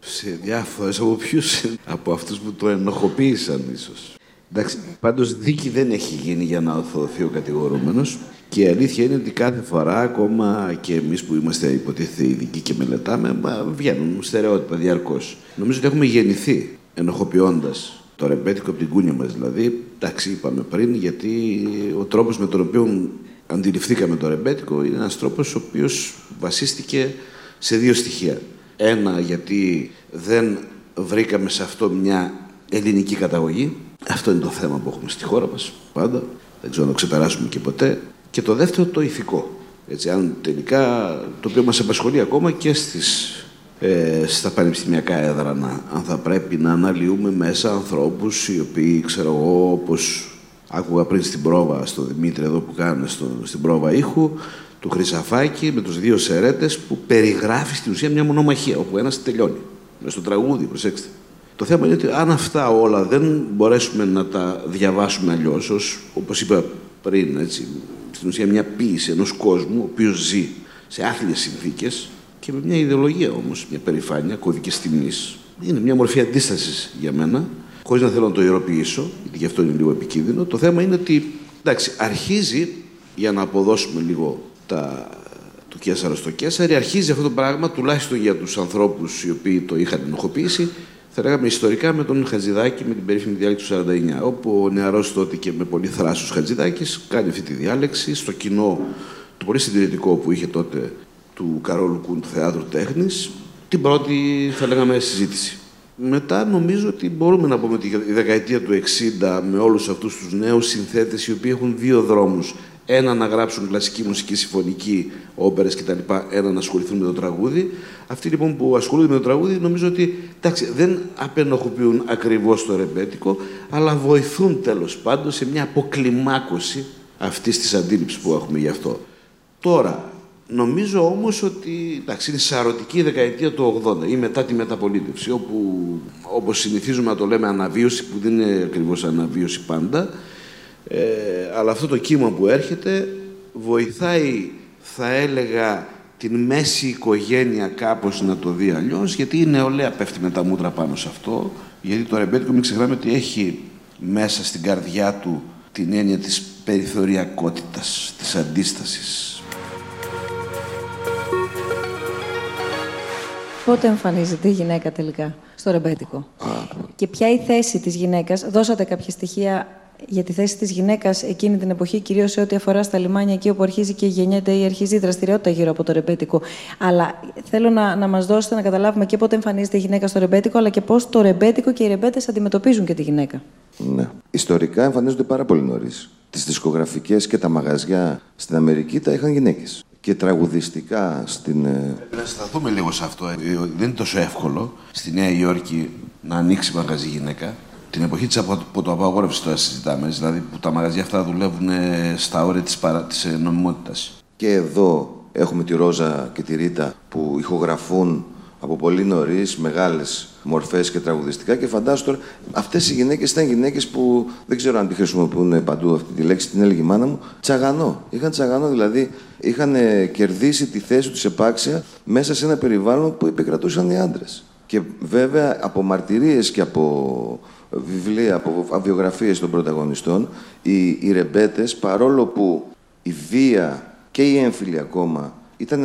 Σε διάφορες από ποιους, από αυτούς που το ενοχοποίησαν, ίσως. Εντάξει, πάντως δίκη δεν έχει γίνει για να οθωθεί ο κατηγορούμενος. Και η αλήθεια είναι ότι κάθε φορά, ακόμα και εμείς που είμαστε υποτίθεται ειδικοί και μελετάμε, βγαίνουν στερεότυπα διαρκώς. Νομίζω ότι έχουμε γεννηθεί ενοχοποιώντας το ρεμπέτικο από την κούνια μας. Δηλαδή, εντάξει, είπαμε πριν, γιατί ο τρόπος με τον οποίο αντιληφθήκαμε το ρεμπέτικο είναι ένας τρόπος ο οποίος βασίστηκε σε δύο στοιχεία. Ένα, γιατί δεν βρήκαμε σε αυτό μια ελληνική καταγωγή. Αυτό είναι το θέμα που έχουμε στη χώρα μας πάντα. Δεν ξέρω να το ξεπεράσουμε και ποτέ. Και το δεύτερο το ηθικό. Έτσι, αν τελικά, το οποίο μας απασχολεί ακόμα και στις, ε, στα πανεπιστημιακά έδρανα, αν θα πρέπει να αναλύουμε μέσα ανθρώπους οι οποίοι, ξέρω εγώ, όπως άκουγα πριν στην πρόβα, στο Δημήτρη εδώ που κάνουν στο, στην πρόβα ήχου, του Χρυσαφάκη με τους δύο σερέτες που περιγράφει στην ουσία μια μονομαχία, όπου ένας τελειώνει. Μες στο τραγούδι, προσέξτε. Το θέμα είναι ότι αν αυτά όλα δεν μπορέσουμε να τα διαβάσουμε αλλιώς, όπως είπα πριν, έτσι, στην ουσία μια ποίηση ενός κόσμου, ο οποίος ζει σε άθλιες συνθήκες και με μια ιδεολογία όμως, μια περηφάνεια κωδικής τιμής. Είναι μια μορφή αντίστασης για μένα, χωρίς να θέλω να το ιεροποιήσω, γιατί γι' αυτό είναι λίγο επικίνδυνο. Το θέμα είναι ότι εντάξει, αρχίζει, για να αποδώσουμε λίγο τα, του Κέσσαρα στο Κέσσαρι, αρχίζει αυτό το πράγμα, τουλάχιστον για τους ανθρώπους οι οποίοι το είχαν ενοχοποιήσει, θα λέγαμε ιστορικά με τον Χατζηδάκη με την περίφημη διάλεξη του 49, όπου ο νεαρός τότε και με πολύ θράσος Χατζηδάκης κάνει αυτή τη διάλεξη στο κοινό το πολύ συντηρητικό που είχε τότε του Καρόλου Κούν του Θεάτρου Τέχνης, την πρώτη θα λέγαμε συζήτηση. Μετά νομίζω ότι μπορούμε να πούμε ότι η δεκαετία του 60 με όλους αυτούς τους νέους συνθέτες οι οποίοι έχουν δύο δρόμους ένα να γράψουν κλασική μουσική, συμφωνική, όπερες κτλ. Ένα να ασχοληθούν με το τραγούδι. Αυτοί λοιπόν που ασχολούνται με το τραγούδι νομίζω ότι εντάξει, δεν απενοχοποιούν ακριβώς το ρεμπέτικο, αλλά βοηθούν τέλος πάντων σε μια αποκλιμάκωση αυτής της αντίληψης που έχουμε γι' αυτό. Τώρα, Νομίζω όμως ότι εντάξει, είναι σαρωτική η δεκαετία του 80 ή μετά τη μεταπολίτευση, όπου όπως συνηθίζουμε να το λέμε αναβίωση, που δεν είναι ακριβώς αναβίωση πάντα, ε, αλλά αυτό το κύμα που έρχεται βοηθάει, θα έλεγα, την μέση οικογένεια κάπως να το δει αλλιώς, γιατί η νεολαία πέφτει με τα μούτρα πάνω σε αυτό, γιατί το ρεμπέτικο μην ξεχνάμε ότι έχει μέσα στην καρδιά του την έννοια της περιθωριακότητας, της αντίστασης. Πότε εμφανίζεται η γυναίκα τελικά στο ρεμπέτικο; Και ποια η θέση της γυναίκας; Δώσατε κάποια στοιχεία για τη θέση της γυναίκας εκείνη την εποχή, κυρίως σε ό,τι αφορά στα λιμάνια, εκεί όπου αρχίζει και γεννιέται ή αρχίζει η δραστηριότητα γύρω από το ρεμπέτικο. Αλλά θέλω να, να μας δώσετε να καταλάβουμε και πότε εμφανίζεται η γυναίκα στο ρεμπέτικο, αλλά και πώς το ρεμπέτικο και οι ρεμπέτες αντιμετωπίζουν και τη γυναίκα. Ναι. Ιστορικά εμφανίζονται πάρα πολύ νωρίς. Τις δισκογραφικές και τα μαγαζιά στην Αμερική τα είχαν γυναίκες. Και τραγουδιστικά στην. ε, Να σταθούμε λίγο σε αυτό. ε. Δεν είναι τόσο εύκολο στη Νέα Υόρκη να ανοίξει μαγαζί γυναίκα. Την εποχή της αποτοαπαγόρευσης τώρα συζητάμε, δηλαδή που τα μαγαζιά αυτά δουλεύουν ε, στα όρια της, παρα... της ε, νομιμότητας. Και εδώ έχουμε τη Ρόζα και τη Ρίτα που ηχογραφούν από πολύ νωρίς μεγάλες μορφές και τραγουδιστικά. Και φαντάζομαι τώρα, αυτές οι γυναίκες ήταν γυναίκες που δεν ξέρω αν τη χρησιμοποιούν παντού αυτή τη λέξη, την έλεγε η μάνα μου, τσαγανό. Είχαν τσαγανό, δηλαδή είχαν ε, κερδίσει τη θέση τους επάξια μέσα σε ένα περιβάλλον που επικρατούσαν οι άντρες. Και βέβαια από μαρτυρίες και από βιβλία, από βιογραφίε των πρωταγωνιστών, οι, οι ρεμπέτες, παρόλο που η βία και η έμφυλη ακόμα ήταν,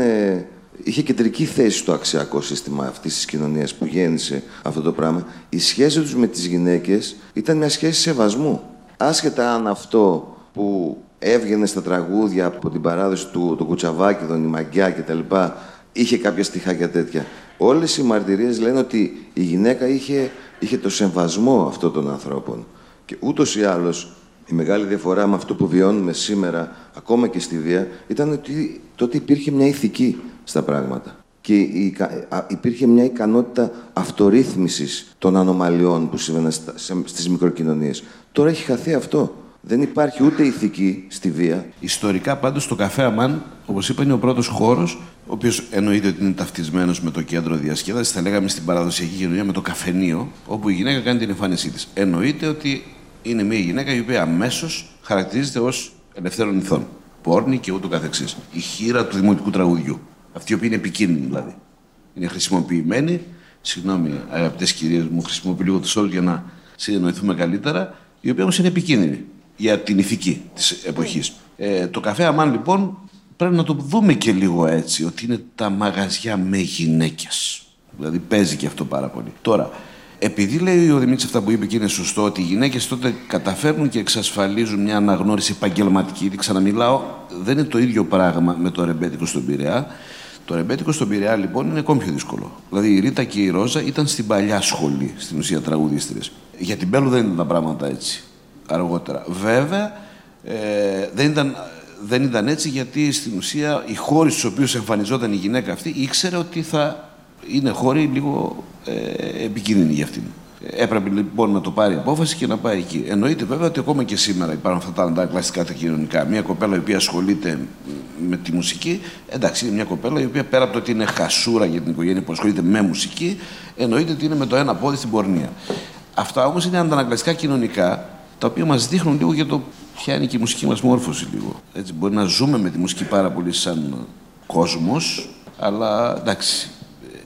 είχε κεντρική θέση στο αξιακό σύστημα αυτής της κοινωνίας που γέννησε αυτό το πράγμα. Η σχέση τους με τις γυναίκες ήταν μια σχέση σεβασμού. Άσχετα αν αυτό που έβγαινε στα τραγούδια από την παράδοση του το Κουτσαβάκηδον, η Μαγκιά κτλ. είχε κάποια στοιχάκια τέτοια. Όλες οι μαρτυρίες λένε ότι η γυναίκα είχε, είχε το σεβασμό αυτών των ανθρώπων. Και ούτως ή άλλως η μεγάλη διαφορά με αυτό που βιώνουμε σήμερα, ακόμα και στη βία, ήταν ότι τότε υπήρχε μια ηθική στα πράγματα. Και η ικα- α- υπήρχε μια ικανότητα αυτορύθμισης των ανομαλιών που συμβαίνουν στα- σε- στις μικροκοινωνίες. Τώρα έχει χαθεί αυτό. Δεν υπάρχει ούτε ηθική στη βία. Ιστορικά πάντως το καφέ Αμάν, όπως είπα, είναι ο πρώτος χώρος, ο οποίος εννοείται ότι είναι ταυτισμένος με το κέντρο διασκέδασης, θα λέγαμε στην παραδοσιακή κοινωνία με το καφενείο, όπου η γυναίκα κάνει την εμφάνισή της. Εννοείται ότι είναι μια γυναίκα η οποία αμέσως χαρακτηρίζεται ως ελευθέρων ηθών. Πόρνη και ούτω καθεξής. Η χείρα του δημοτικού τραγουδιού. Αυτή η οποία είναι επικίνδυνη δηλαδή. Είναι χρησιμοποιημένη. Συγγνώμη, αγαπητές κυρίες μου, χρησιμοποιώ λίγο τους όρους για να συνεννοηθούμε καλύτερα. Η οποία όμως είναι επικίνδυνη για την ηθική της εποχής. Ε, το καφέ Αμάν λοιπόν πρέπει να το δούμε και λίγο έτσι, ότι είναι τα μαγαζιά με γυναίκες. Δηλαδή παίζει και αυτό πάρα πολύ. Τώρα, επειδή λέει ο Δημήτρης αυτά που είπε και είναι σωστό, ότι οι γυναίκες τότε καταφέρνουν και εξασφαλίζουν μια αναγνώριση επαγγελματική, ήδη ξαναμιλάω, δεν είναι το ίδιο πράγμα με το ρεμπέτικο στον Πειραιά. Το ρεμπέτικο στον Πειραιά λοιπόν είναι ακόμη πιο δύσκολο. Δηλαδή η Ρίτα και η Ρόζα ήταν στην παλιά σχολή, στην ουσία τραγουδίστρες. Για την Μπέλου δεν ήταν τα πράγματα έτσι αργότερα. Βέβαια, ε, δεν, ήταν, δεν ήταν έτσι γιατί στην ουσία οι χώροι στους οποίους εμφανιζόταν η γυναίκα αυτή ήξερε ότι θα είναι χώροι λίγο ε, επικίνδυνοι για αυτήν. Έπρεπε λοιπόν να το πάρει απόφαση και να πάει εκεί. Εννοείται βέβαια ότι ακόμα και σήμερα υπάρχουν αυτά τα αντακλαστικά τα κοινωνικά. Μια κοπέλα η οποία ασχολείται με τη μουσική, εντάξει, είναι μια κοπέλα η οποία πέρα από το ότι είναι χασούρα για την οικογένεια που ασχολείται με μουσική, εννοείται ότι είναι με το ένα πόδι στην πορνεία. Αυτά όμως είναι αντανακλαστικά κοινωνικά, τα οποία μας δείχνουν λίγο για το ποια είναι και η μουσική μας μόρφωση λίγο. Έτσι, μπορεί να ζούμε με τη μουσική πάρα πολύ σαν κόσμος, αλλά εντάξει,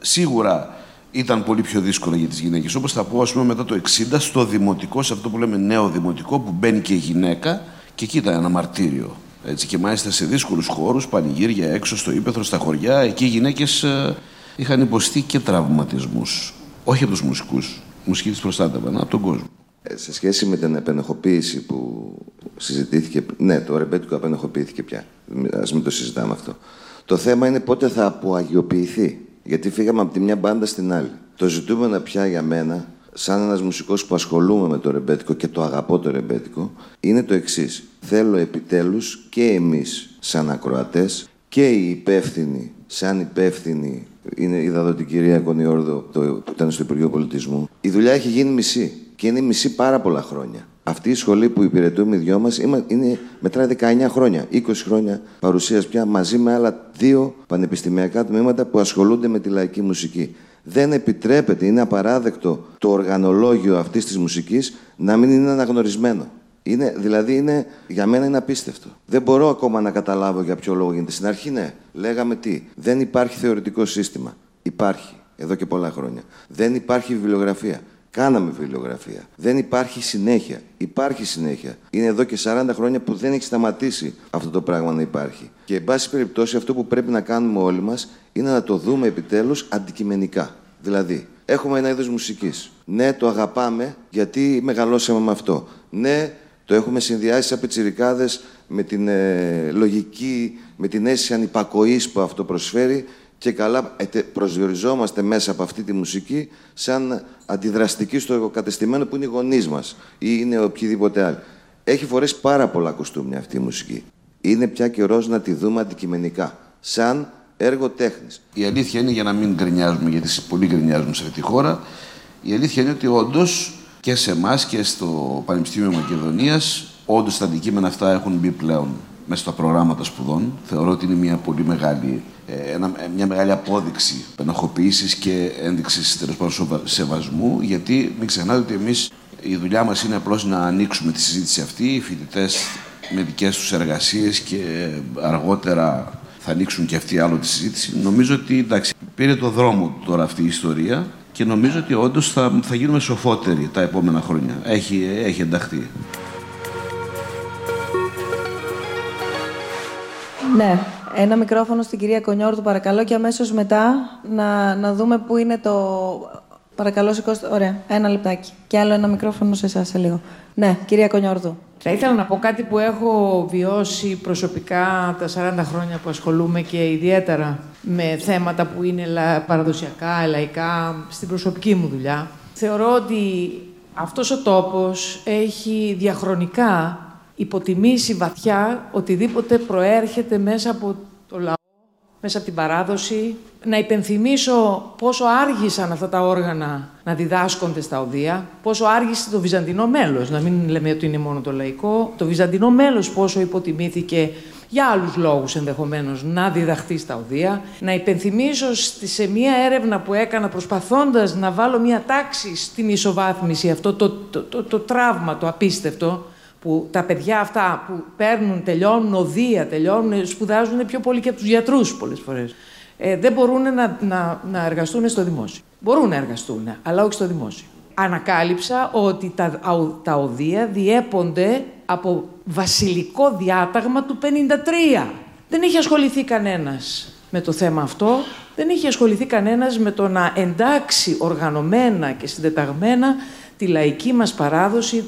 σίγουρα ήταν πολύ πιο δύσκολο για τις γυναίκες. Όπως θα πω, ας πούμε, μετά το 60, στο δημοτικό, σε αυτό που λέμε νέο δημοτικό, που μπαίνει και η γυναίκα, και εκεί ήταν ένα μαρτύριο. Έτσι, και μάλιστα σε δύσκολους χώρους, πανηγύρια έξω στο ύπεθρο, στα χωριά, εκεί οι γυναίκες ε, είχαν υποστεί και τραυματισμούς. Όχι από τους μουσικούς. Οι μουσικοί τις προστάτευαν, από τον κόσμο. Ε, Σε σχέση με την επενεχοποίηση που συζητήθηκε, ναι, το ρεμπέτικο επενεχοποιήθηκε πια. Α μην το συζητάμε αυτό. Το θέμα είναι πότε θα αποαγιοποιηθεί. Γιατί φύγαμε από τη μια μπάντα στην άλλη. Το ζητούμενο πια για μένα, σαν ένας μουσικός που ασχολούμαι με το ρεμπέτικο και το αγαπώ το ρεμπέτικο, είναι το εξής. Θέλω επιτέλους και εμείς, σαν ακροατές, και οι υπεύθυνοι, σαν υπεύθυνοι, είναι η δαδότη κυρία Κονιόρδο το, που ήταν στο Υπουργείο Πολιτισμού. Η δουλειά έχει γίνει μισή. Και είναι μισή πάρα πολλά χρόνια. Αυτή η σχολή που υπηρετούμε οι δυο μας είναι, μετράει 19 χρόνια, 20 χρόνια παρουσίας πια μαζί με άλλα δύο πανεπιστημιακά τμήματα που ασχολούνται με τη λαϊκή μουσική. Δεν επιτρέπεται, είναι απαράδεκτο το οργανολόγιο αυτής της μουσικής να μην είναι αναγνωρισμένο. Είναι, δηλαδή, είναι, για μένα είναι απίστευτο. Δεν μπορώ ακόμα να καταλάβω για ποιο λόγο γίνεται. Στην αρχή, ναι, λέγαμε τι. Δεν υπάρχει θεωρητικό σύστημα. Υπάρχει εδώ και πολλά χρόνια. Δεν υπάρχει βιβλιογραφία. Κάναμε βιβλιογραφία. Δεν υπάρχει συνέχεια. Υπάρχει συνέχεια. Είναι εδώ και 40 χρόνια που δεν έχει σταματήσει αυτό το πράγμα να υπάρχει. Και, εν πάση περιπτώσει, αυτό που πρέπει να κάνουμε όλοι μας είναι να το δούμε επιτέλους αντικειμενικά. Δηλαδή, έχουμε ένα είδος μουσικής. Ναι, το αγαπάμε γιατί μεγαλώσαμε με αυτό. Ναι, το έχουμε συνδυάσει σαν πιτσιρικάδες με την ε, λογική, με την αίσθηση ανυπακοής που αυτό προσφέρει και καλά προσδιοριζόμαστε μέσα από αυτή τη μουσική σαν αντιδραστική στο κατεστημένο που είναι οι γονείς μας ή είναι οποιοδήποτε άλλο. Έχει φορέσει πάρα πολλά κοστούμια αυτή η μουσική. Είναι πια καιρό να τη δούμε αντικειμενικά, σαν έργο τέχνης. Η αλήθεια είναι για να μην γκρινιάζουμε, γιατί πολύ γκρινιάζουμε σε αυτή τη χώρα, η αλήθεια είναι ότι όντως και σε εμάς και στο Πανεπιστήμιο Μακεδονίας, όντως τα αντικείμενα αυτά έχουν μπει πλέον μέσα στα προγράμματα σπουδών. Θεωρώ ότι είναι μια πολύ μεγάλη, ε, ένα, μια μεγάλη απόδειξη ενοχοποίηση και ένδειξης τέλος πάντων σεβασμού, γιατί μην ξεχνάτε ότι εμείς η δουλειά μας είναι απλώς να ανοίξουμε τη συζήτηση αυτή. Οι φοιτητές με δικές τους εργασίες και αργότερα θα ανοίξουν και αυτοί άλλο τη συζήτηση. Νομίζω ότι εντάξει, πήρε το δρόμο τώρα αυτή η ιστορία και νομίζω ότι όντως θα, θα γίνουμε σοφότεροι τα επόμενα χρόνια. Έχει, έχει ενταχθεί. Ναι, ένα μικρόφωνο στην κυρία Κονιόρτου παρακαλώ και αμέσως μετά να, να δούμε πού είναι το... Παρακαλώ σηκώστε. Ωραία, ένα λεπτάκι. Και άλλο ένα μικρόφωνο σε εσάς σε λίγο. Ναι, κυρία Κονιόρτου. Θα ήθελα να πω κάτι που έχω βιώσει προσωπικά τα 40 χρόνια που ασχολούμαι και ιδιαίτερα με θέματα που είναι παραδοσιακά, λαϊκά, στην προσωπική μου δουλειά. Θεωρώ ότι αυτός ο τόπος έχει διαχρονικά υποτιμήσει βαθιά οτιδήποτε προέρχεται μέσα από το λαό, μέσα από την παράδοση. Να υπενθυμίσω πόσο άργησαν αυτά τα όργανα να διδάσκονται στα οδεία, πόσο άργησε το βυζαντινό μέλος, να μην λέμε ότι είναι μόνο το λαϊκό, το βυζαντινό μέλος πόσο υποτιμήθηκε για άλλους λόγους ενδεχομένως να διδαχθεί στα οδεία. Να υπενθυμίσω σε μία έρευνα που έκανα προσπαθώντας να βάλω μία τάξη στην ισοβάθμιση, αυτό το, το, το, το τραύμα, το απίστευτο, που τα παιδιά αυτά που παίρνουν, τελειώνουν οδεία, τελειώνουν, σπουδάζουν πιο πολύ και από τους γιατρούς πολλές φορές. Ε, δεν μπορούν να, να, να εργαστούν στο δημόσιο. Μπορούν να εργαστούν, αλλά όχι στο δημόσιο. Ανακάλυψα ότι τα, τα οδεία διέπονται από βασιλικό διάταγμα του 53. Δεν είχε ασχοληθεί κανένας με το θέμα αυτό. Δεν είχε ασχοληθεί κανένας με το να εντάξει οργανωμένα και συντεταγμένα τη λαϊκή μας παράδοση,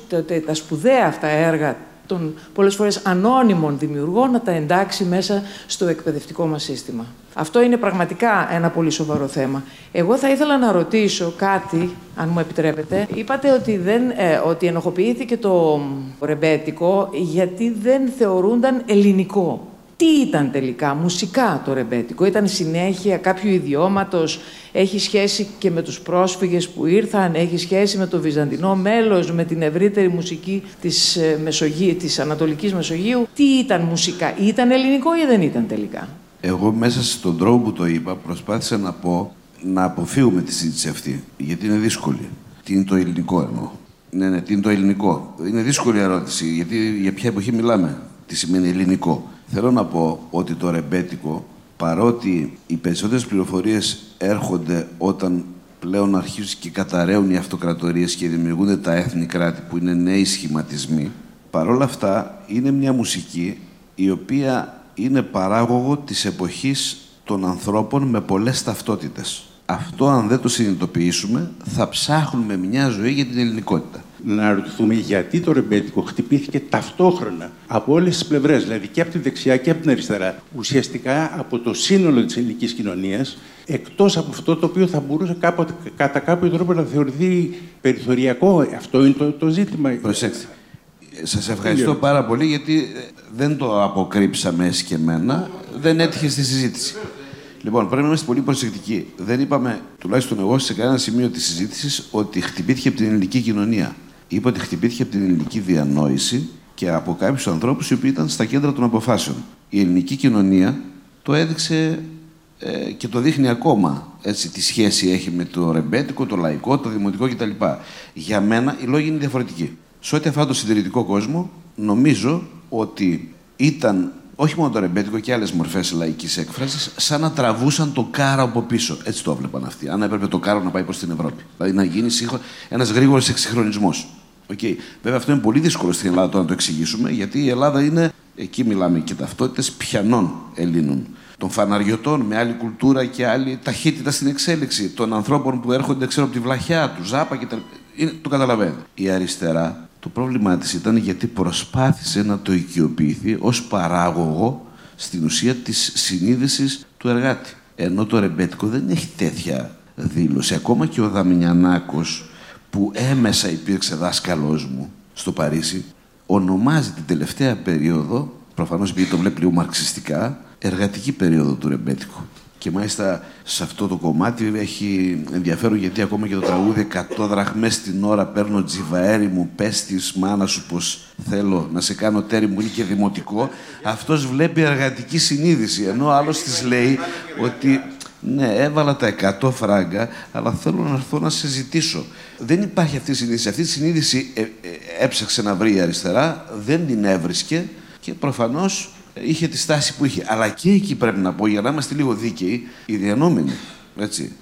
τα σπουδαία αυτά έργα των πολλές φορές ανώνυμων δημιουργών να τα εντάξει μέσα στο εκπαιδευτικό μας σύστημα. Αυτό είναι πραγματικά ένα πολύ σοβαρό θέμα. Εγώ θα ήθελα να ρωτήσω κάτι, αν μου επιτρέπετε. Είπατε ότι, δεν, ε, ότι ενοχοποιήθηκε το ρεμπέτικο γιατί δεν θεωρούνταν ελληνικό. Τι ήταν τελικά, μουσικά το ρεμπέτικο, ήταν συνέχεια κάποιου ιδιώματος, έχει σχέση και με τους πρόσφυγες που ήρθαν, έχει σχέση με το βυζαντινό μέλος, με την ευρύτερη μουσική της, ε, Μεσογείου, της Ανατολικής Μεσογείου. Τι ήταν μουσικά, ήταν ελληνικό ή δεν ήταν τελικά; Εγώ μέσα στον τρόπο που το είπα προσπάθησα να πω να αποφύγουμε τη συζήτηση αυτή, γιατί είναι δύσκολη. Τι είναι το ελληνικό εννοώ; Ναι, ναι, τι είναι το ελληνικό; Είναι δύσκολη ερώτηση, γιατί για ποια εποχή μιλάμε; Τι σημαίνει ελληνικό; Θέλω να πω ότι το ρεμπέτικο, παρότι οι περισσότερες πληροφορίες έρχονται όταν πλέον αρχίζουν και καταραίουν οι αυτοκρατορίες και δημιουργούνται τα έθνη κράτη που είναι νέοι σχηματισμοί, παρόλα αυτά είναι μια μουσική η οποία είναι παράγωγο της εποχής των ανθρώπων με πολλές ταυτότητες. Αυτό αν δεν το συνειδητοποιήσουμε θα ψάχνουμε μια ζωή για την ελληνικότητα να ρωτηθούμε γιατί το ρεμπέτικο χτυπήθηκε ταυτόχρονα από όλες τις πλευρές, δηλαδή και από τη δεξιά και από την αριστερά. Ουσιαστικά από το σύνολο της ελληνικής κοινωνίας, εκτός από αυτό το οποίο θα μπορούσε κάποτε, κατά κάποιο τρόπο να θεωρηθεί περιθωριακό. Αυτό είναι το, το ζήτημα. Προσέξτε. Σας ευχαριστώ πάρα πολύ γιατί δεν το αποκρύψαμε εσκεμένα, δεν έτυχε στη συζήτηση. Λοιπόν, πρέπει να είμαστε πολύ προσεκτικοί. Δεν είπαμε, τουλάχιστον εγώ, σε κανένα σημείο της συζήτησης, ότι χτυπήθηκε από την ελληνική κοινωνία. Είπα ότι χτυπήθηκε από την ελληνική διανόηση και από κάποιους ανθρώπους οι οποίοι ήταν στα κέντρα των αποφάσεων. Η ελληνική κοινωνία το έδειξε ε, και το δείχνει ακόμα έτσι, τι σχέση έχει με το ρεμπέτικο, το λαϊκό, το δημοτικό κτλ. Για μένα οι λόγοι είναι διαφορετικοί. Σε ό,τι αφορά το συντηρητικό κόσμο, νομίζω ότι ήταν όχι μόνο το ρεμπέτικο και άλλες μορφές λαϊκής έκφρασης, σαν να τραβούσαν το κάρο από πίσω. Έτσι το έβλεπαν αυτοί. Αν έπρεπε το κάρο να πάει προς την Ευρώπη. Δηλαδή να γίνει ένας γρήγορος εξυγχρονισμός. Okay. Βέβαια, αυτό είναι πολύ δύσκολο στην Ελλάδα να το εξηγήσουμε, γιατί η Ελλάδα είναι, εκεί μιλάμε και ταυτότητες πιανών Ελλήνων. Των φαναριωτών με άλλη κουλτούρα και άλλη ταχύτητα στην εξέλιξη. Των ανθρώπων που έρχονται ξέρω, από τη βλαχιά του, Ζάπα κτλ. Το καταλαβαίνετε. Η αριστερά το πρόβλημά της ήταν γιατί προσπάθησε να το οικειοποιηθεί ως παράγωγο στην ουσία της συνείδησης του εργάτη. Ενώ το ρεμπέτικο δεν έχει τέτοια δήλωση. Ακόμα και ο Δαμινιανάκος που έμεσα υπήρξε δάσκαλός μου στο Παρίσι ονομάζει την τελευταία περίοδο, προφανώς επειδή το βλέπει λίγο μαρξιστικά, εργατική περίοδο του ρεμπέτικου. Και μάλιστα σε αυτό το κομμάτι έχει ενδιαφέρον γιατί ακόμα και το τραγούδι 100 δραχμές την ώρα παίρνω τζιβαέρι μου, πες της μάνα σου πως θέλω να σε κάνω τέρι μου, είναι και δημοτικό. Αυτός βλέπει εργατική συνείδηση, ενώ ο άλλος της λέει ότι ναι, έβαλα τα 100 φράγκα, αλλά θέλω να έρθω να σε ζητήσω. Δεν υπάρχει αυτή η συνείδηση. Αυτή η συνείδηση ε, ε, έψαξε να βρει η αριστερά, δεν την έβρισκε και προφανώς είχε τη στάση που είχε. Αλλά και εκεί πρέπει να πω, για να είμαστε λίγο δίκαιοι, οι διανόμενοι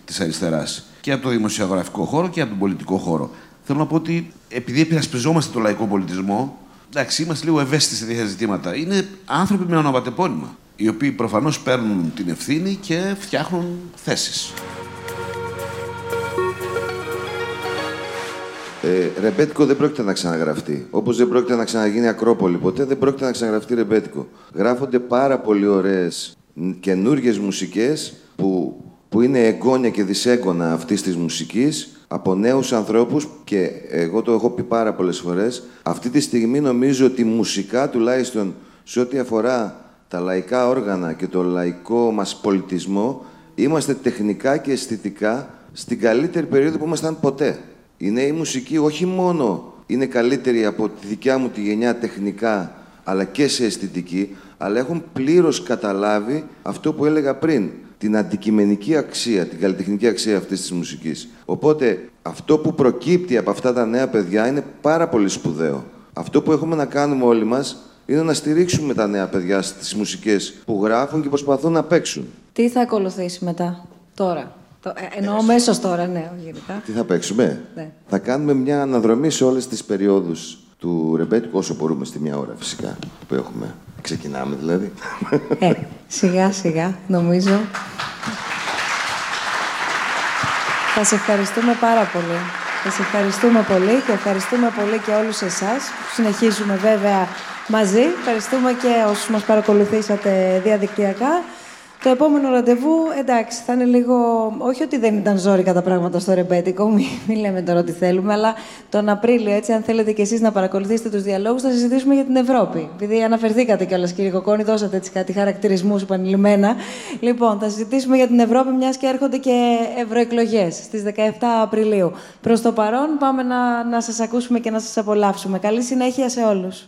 της αριστεράς και από το δημοσιογραφικό χώρο και από τον πολιτικό χώρο. Θέλω να πω ότι επειδή επειρασπιζόμαστε τον λαϊκό πολιτισμό, εντάξει, είμαστε λίγο ευαίσθητοι σε τέτοια ζητήματα. Είναι άνθρωποι με ονοματεπώνυμα, οι οποίοι προφανώς παίρνουν την ευθύνη και φτιάχνουν θέσεις. Ε, ρεμπέτικο δεν πρόκειται να ξαναγραφτεί. Όπως δεν πρόκειται να ξαναγίνει Ακρόπολη ποτέ, δεν πρόκειται να ξαναγραφτεί ρεμπέτικο. Γράφονται πάρα πολύ ωραίες καινούργιες μουσικές που, που είναι εγγόνια και δυσέγγωνα αυτής της μουσικής από νέους ανθρώπους και εγώ το έχω πει πάρα πολλές φορές. Αυτή τη στιγμή νομίζω ότι μουσικά τουλάχιστον σε ό,τι αφορά τα λαϊκά όργανα και το λαϊκό μας πολιτισμό, είμαστε τεχνικά και αισθητικά στην καλύτερη περίοδο που ήμασταν ποτέ. Η νέη μουσική όχι μόνο είναι καλύτερη από τη δικιά μου τη γενιά τεχνικά, αλλά και σε αισθητική, αλλά έχουν πλήρως καταλάβει αυτό που έλεγα πριν, την αντικειμενική αξία, την καλλιτεχνική αξία αυτής της μουσικής. Οπότε αυτό που προκύπτει από αυτά τα νέα παιδιά είναι πάρα πολύ σπουδαίο. Αυτό που έχουμε να κάνουμε όλοι μας είναι να στηρίξουμε τα νέα παιδιά στις μουσικές που γράφουν και προσπαθούν να παίξουν. Τι θα ακολουθήσει μετά, τώρα; Ε, εννοώ μέσω τώρα, ναι, γενικά. Τι θα παίξουμε; Ναι. Θα κάνουμε μια αναδρομή σε όλες τις περιόδους του ρεμπέτικου όσο μπορούμε στη μια ώρα φυσικά που έχουμε. Ξεκινάμε δηλαδή. Ε, σιγά σιγά νομίζω. Θα σε ευχαριστούμε πάρα πολύ. Θα σε ευχαριστούμε πολύ και ευχαριστούμε πολύ και όλους εσάς που συνεχίζουμε βέβαια μαζί. Ευχαριστούμε και όσους μας παρακολουθήσατε διαδικτυακά. Το επόμενο ραντεβού, εντάξει, θα είναι λίγο. Όχι ότι δεν ήταν ζώρικα τα πράγματα στο ρεμπέτικο, μην, μη λέμε τώρα τι θέλουμε, αλλά τον Απρίλιο, έτσι, αν θέλετε κι εσείς να παρακολουθήσετε τους διαλόγους, θα συζητήσουμε για την Ευρώπη. Επειδή αναφερθήκατε κιόλας, κύριε Κοκόνη, δώσατε έτσι κάτι χαρακτηρισμούς επανειλημμένα. Λοιπόν, θα συζητήσουμε για την Ευρώπη, μιας και έρχονται και ευρωεκλογές στις 17 Απριλίου. Προς το παρόν, πάμε να, να σας ακούσουμε και να σας απολαύσουμε. Καλή συνέχεια σε όλους.